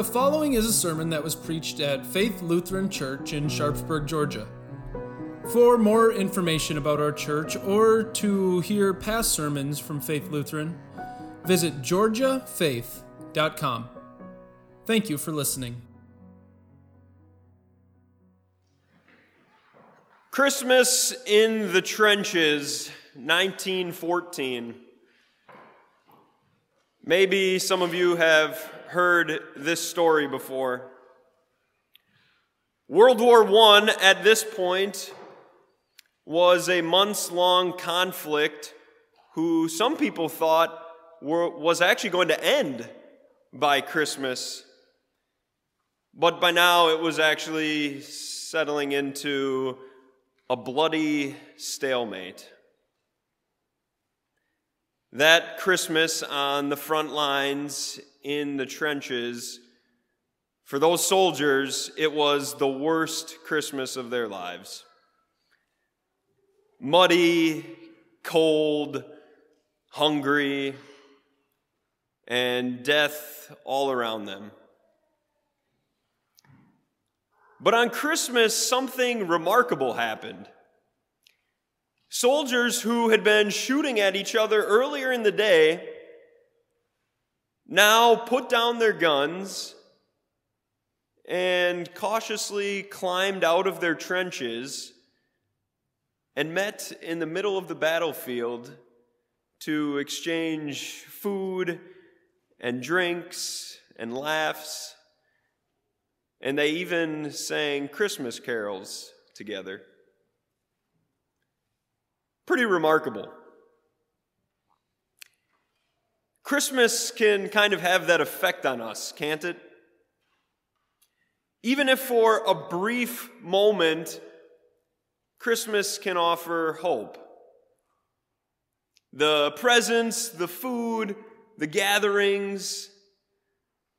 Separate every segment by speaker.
Speaker 1: The following is a sermon that was preached at Faith Lutheran Church in Sharpsburg, Georgia. For more information about our church or to hear past sermons from Faith Lutheran, visit georgiafaith.com. Thank you for listening.
Speaker 2: Christmas in the Trenches, 1914. Maybe some of you have heard this story before. World War I, at this point, was a months long conflict who some people thought were, was actually going to end by Christmas. But by now it was actually settling into a bloody stalemate. That Christmas on the front lines in the trenches, for those soldiers, it was the worst Christmas of their lives. Muddy, cold, hungry, and death all around them. But on Christmas, something remarkable happened. Soldiers who had been shooting at each other earlier in the day now put down their guns and cautiously climbed out of their trenches and met in the middle of the battlefield to exchange food and drinks and laughs. And they even sang Christmas carols together. Pretty remarkable. Christmas can kind of have that effect on us, can't it? Even if for a brief moment, Christmas can offer hope. The presents, the food, the gatherings,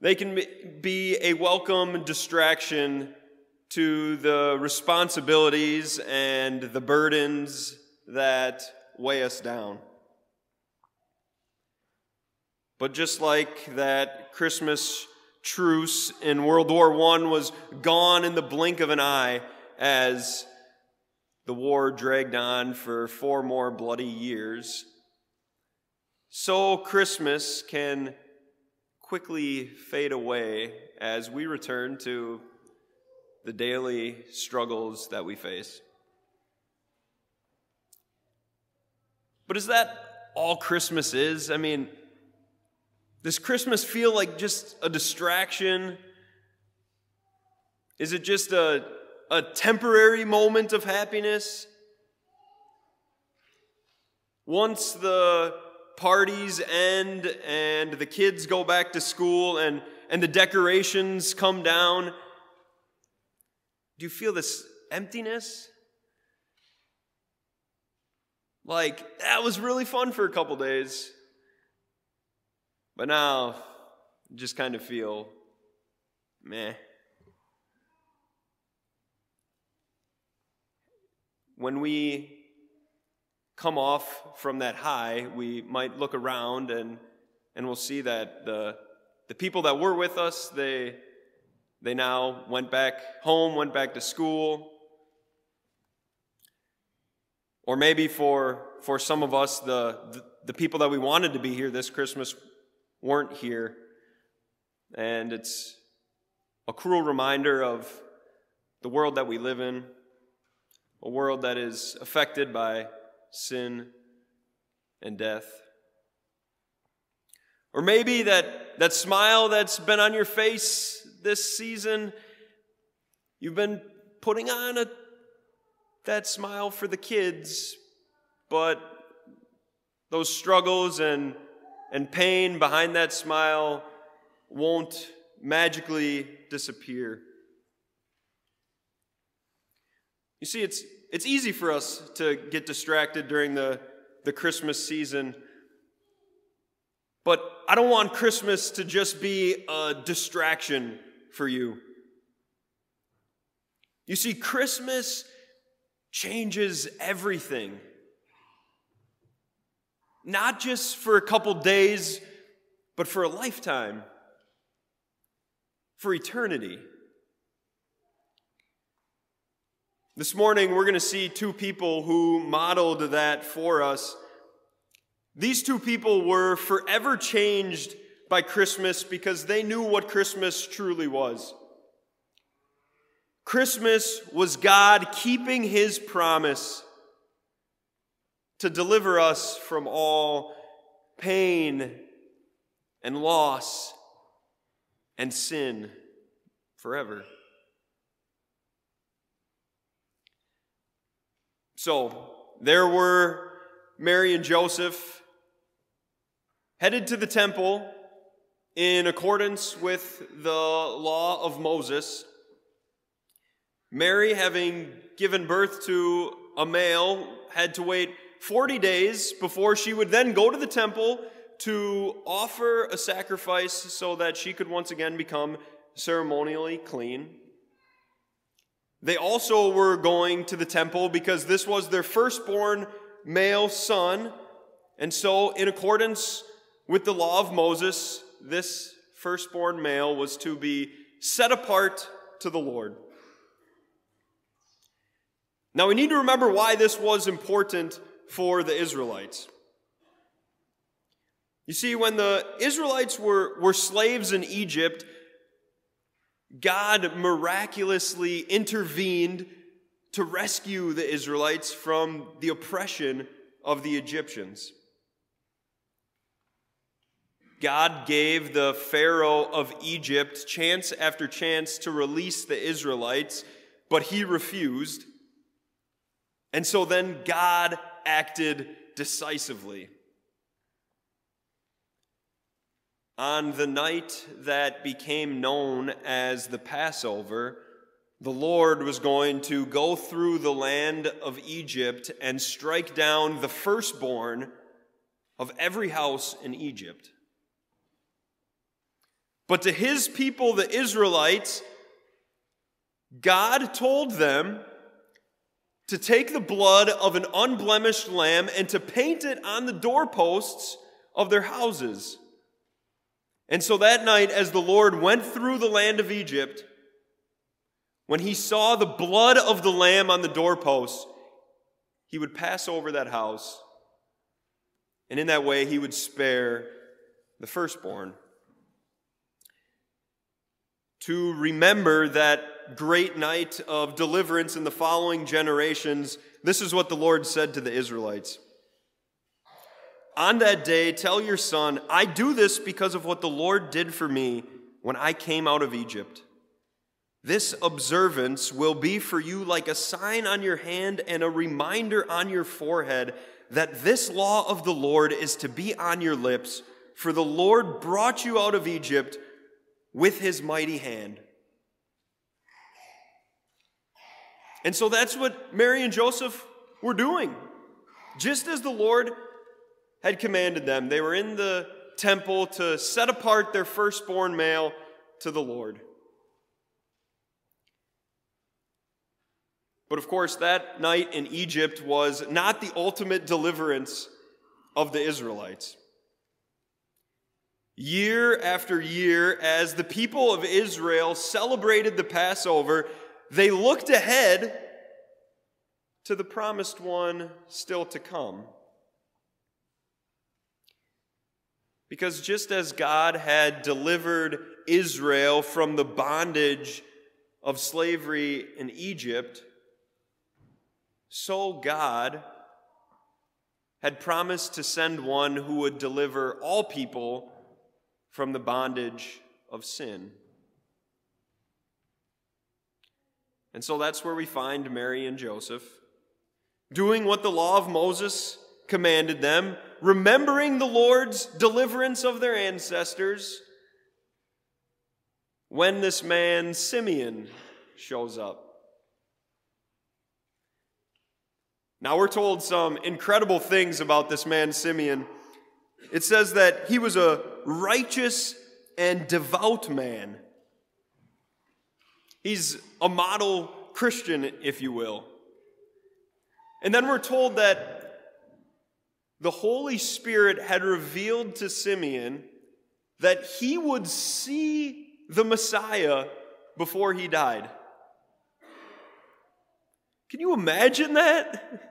Speaker 2: they can be a welcome distraction to the responsibilities and the burdens that weigh us down. But just like that Christmas truce in World War I was gone in the blink of an eye as the war dragged on for four more bloody years, so Christmas can quickly fade away as we return to the daily struggles that we face. But is that all Christmas is? I mean, does Christmas feel like just a distraction? Is it just a, a temporary moment of happiness? Once the parties end and the kids go back to school and, and the decorations come down, do you feel this emptiness? Like, that was really fun for a couple days. But now, just kind of feel meh. When we come off from that high, we might look around and, and we'll see that the, the people that were with us, they, they now went back home, went back to school, or maybe for, for some of us, the, the, the people that we wanted to be here this Christmas weren't here. And it's a cruel reminder of the world that we live in, a world that is affected by sin and death. Or maybe that, that smile that's been on your face this season, you've been putting on a that smile for the kids, but those struggles and, and pain behind that smile won't magically disappear. You see, it's, it's easy for us to get distracted during the, the Christmas season. But I don't want Christmas to just be a distraction for you. You see, Christmas changes everything. Not just for a couple days, but for a lifetime. for eternity. This morning, we're going to see two people who modeled that for us. These two people were forever changed by Christmas because they knew what Christmas truly was. Christmas was God keeping his promise to deliver us from all pain and loss and sin forever. So, there were Mary and Joseph headed to the temple in accordance with the law of Moses. Mary, having given birth to a male, had to wait 40 days before she would then go to the temple to offer a sacrifice so that she could once again become ceremonially clean. They also were going to the temple because this was their firstborn male son. And so, in accordance with the law of Moses, this firstborn male was to be set apart to the Lord. Now, we need to remember why this was important for the Israelites. You see, when the Israelites were, were slaves in Egypt, God miraculously intervened to rescue the Israelites from the oppression of the Egyptians. God gave the Pharaoh of Egypt chance after chance to release the Israelites, but he refused. And so then God acted decisively. On the night that became known as the Passover, the Lord was going to go through the land of Egypt and strike down the firstborn of every house in Egypt. But to his people, the Israelites, God told them to take the blood of an unblemished lamb and to paint it on the doorposts of their houses. And so that night, as the Lord went through the land of Egypt, when he saw the blood of the lamb on the doorposts, he would pass over that house. And in that way, he would spare the firstborn. To remember great night of deliverance in the following generations, this is what the Lord said to the Israelites. On that day, tell your son, I do this because of what the Lord did for me when I came out of Egypt. This observance will be for you like a sign on your hand and a reminder on your forehead that this law of the Lord is to be on your lips. For the Lord brought you out of Egypt with his mighty hand. And so that's what Mary and Joseph were doing. Just as the Lord had commanded them. They were in the temple to set apart their firstborn male to the Lord. But of course, that night in Egypt was not the ultimate deliverance of the Israelites. Year after year, as the people of Israel celebrated the Passover, they looked ahead to the promised one still to come. Because just as God had delivered Israel from the bondage of slavery in Egypt, so God had promised to send one who would deliver all people from the bondage of sin. And so that's where we find Mary and Joseph doing what the law of Moses commanded them, remembering the Lord's deliverance of their ancestors, when this man, Simeon, shows up. Now, we're told some incredible things about this man, Simeon. It says that he was a righteous and devout man. He's a model Christian, if you will. And then we're told that the Holy Spirit had revealed to Simeon that he would see the Messiah before he died. Can you imagine that?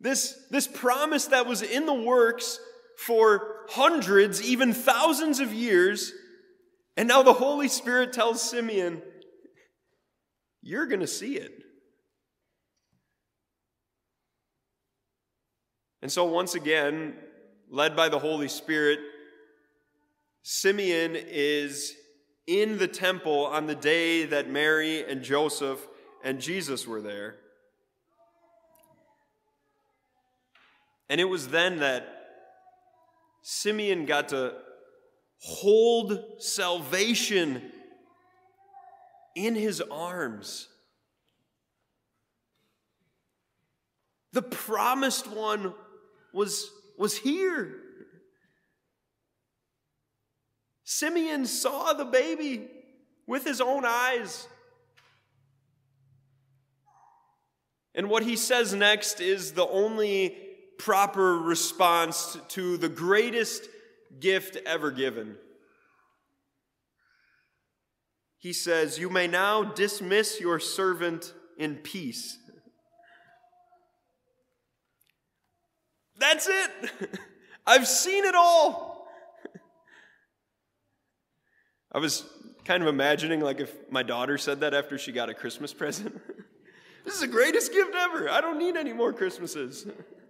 Speaker 2: This, this promise that was in the works for hundreds, even thousands of years, and now the Holy Spirit tells Simeon, You're going to see it. And so, once again, led by the Holy Spirit, Simeon is in the temple on the day that Mary and Joseph and Jesus were there. And it was then that Simeon got to hold salvation in his arms. The promised one was, was here. Simeon saw the baby with his own eyes. And what he says next is the only proper response to the greatest gift ever given. He says, You may now dismiss your servant in peace. That's it. I've seen it all. I was kind of imagining like if my daughter said that after she got a Christmas present. this is the greatest gift ever. I don't need any more Christmases.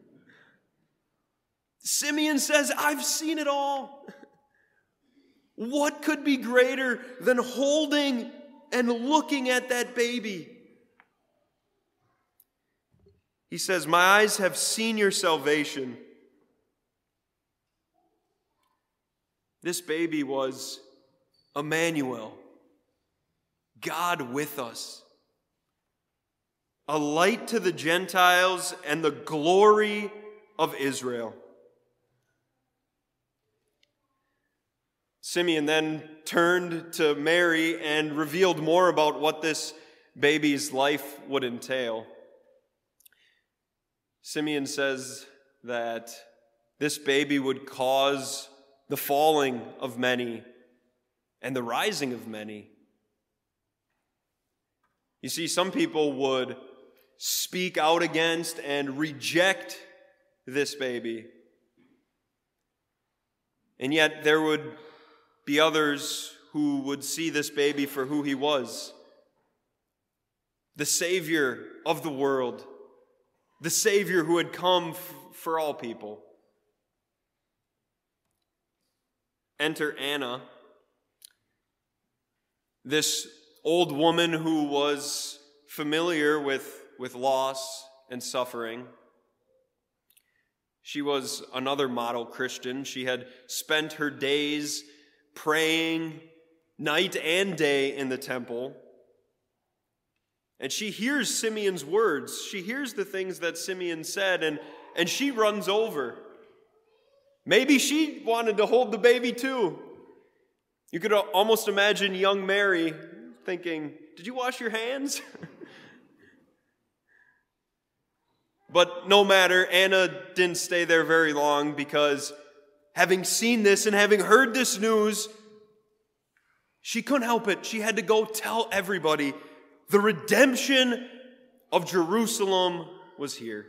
Speaker 2: Simeon says, I've seen it all. What could be greater than holding and looking at that baby? He says, My eyes have seen your salvation. This baby was Emmanuel, God with us, a light to the Gentiles and the glory of Israel. Simeon then turned to Mary and revealed more about what this baby's life would entail. Simeon says that this baby would cause the falling of many and the rising of many. You see, some people would speak out against and reject this baby. And yet, there would be others who would see this baby for who he was the Savior of the world the Savior who had come f- for all people. Enter Anna, this old woman who was familiar with, with loss and suffering. She was another model Christian. She had spent her days praying night and day in the temple. And she hears Simeon's words. She hears the things that Simeon said, and, and she runs over. Maybe she wanted to hold the baby too. You could almost imagine young Mary thinking, Did you wash your hands? but no matter, Anna didn't stay there very long because having seen this and having heard this news, she couldn't help it. She had to go tell everybody the redemption of Jerusalem was here.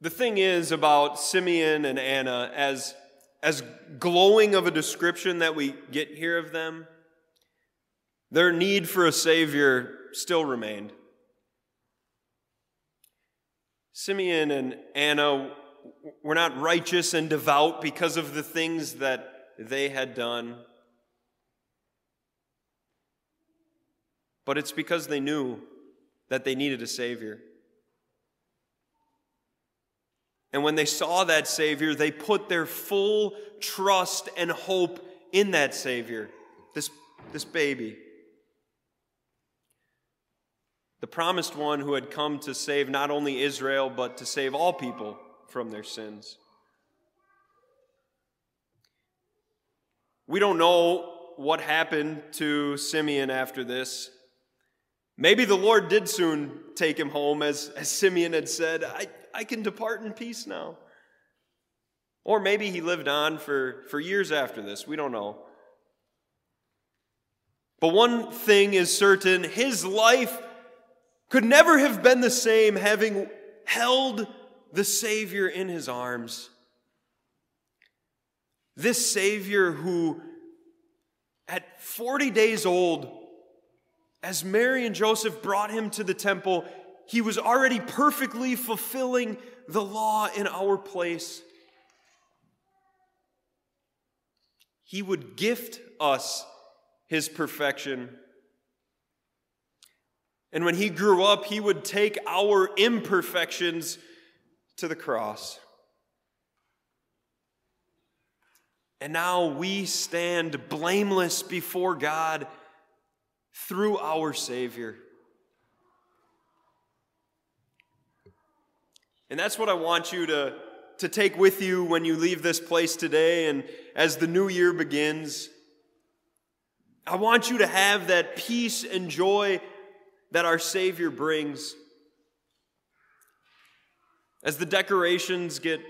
Speaker 2: The thing is about Simeon and Anna, as, as glowing of a description that we get here of them, their need for a Savior still remained. Simeon and Anna were not righteous and devout because of the things that they had done. But it's because they knew that they needed a Savior. And when they saw that Savior, they put their full trust and hope in that Savior, this, this baby. The promised one who had come to save not only Israel, but to save all people from their sins. We don't know what happened to Simeon after this. Maybe the Lord did soon take him home, as, as Simeon had said. I, I can depart in peace now. Or maybe he lived on for, for years after this. We don't know. But one thing is certain his life could never have been the same having held the Savior in his arms. This Savior who, at 40 days old, as Mary and Joseph brought him to the temple, he was already perfectly fulfilling the law in our place. He would gift us his perfection. And when he grew up, he would take our imperfections to the cross. And now we stand blameless before God through our Savior. And that's what I want you to, to take with you when you leave this place today and as the new year begins. I want you to have that peace and joy that our Savior brings. As the decorations get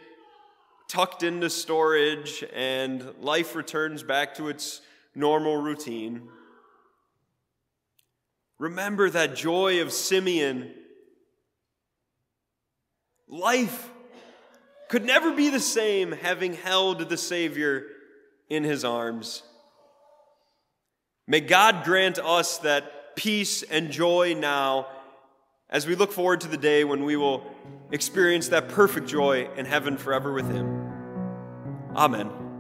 Speaker 2: tucked into storage and life returns back to its normal routine, remember that joy of Simeon. Life could never be the same having held the Savior in his arms. May God grant us that peace and joy now as we look forward to the day when we will experience that perfect joy in heaven forever with Him. Amen.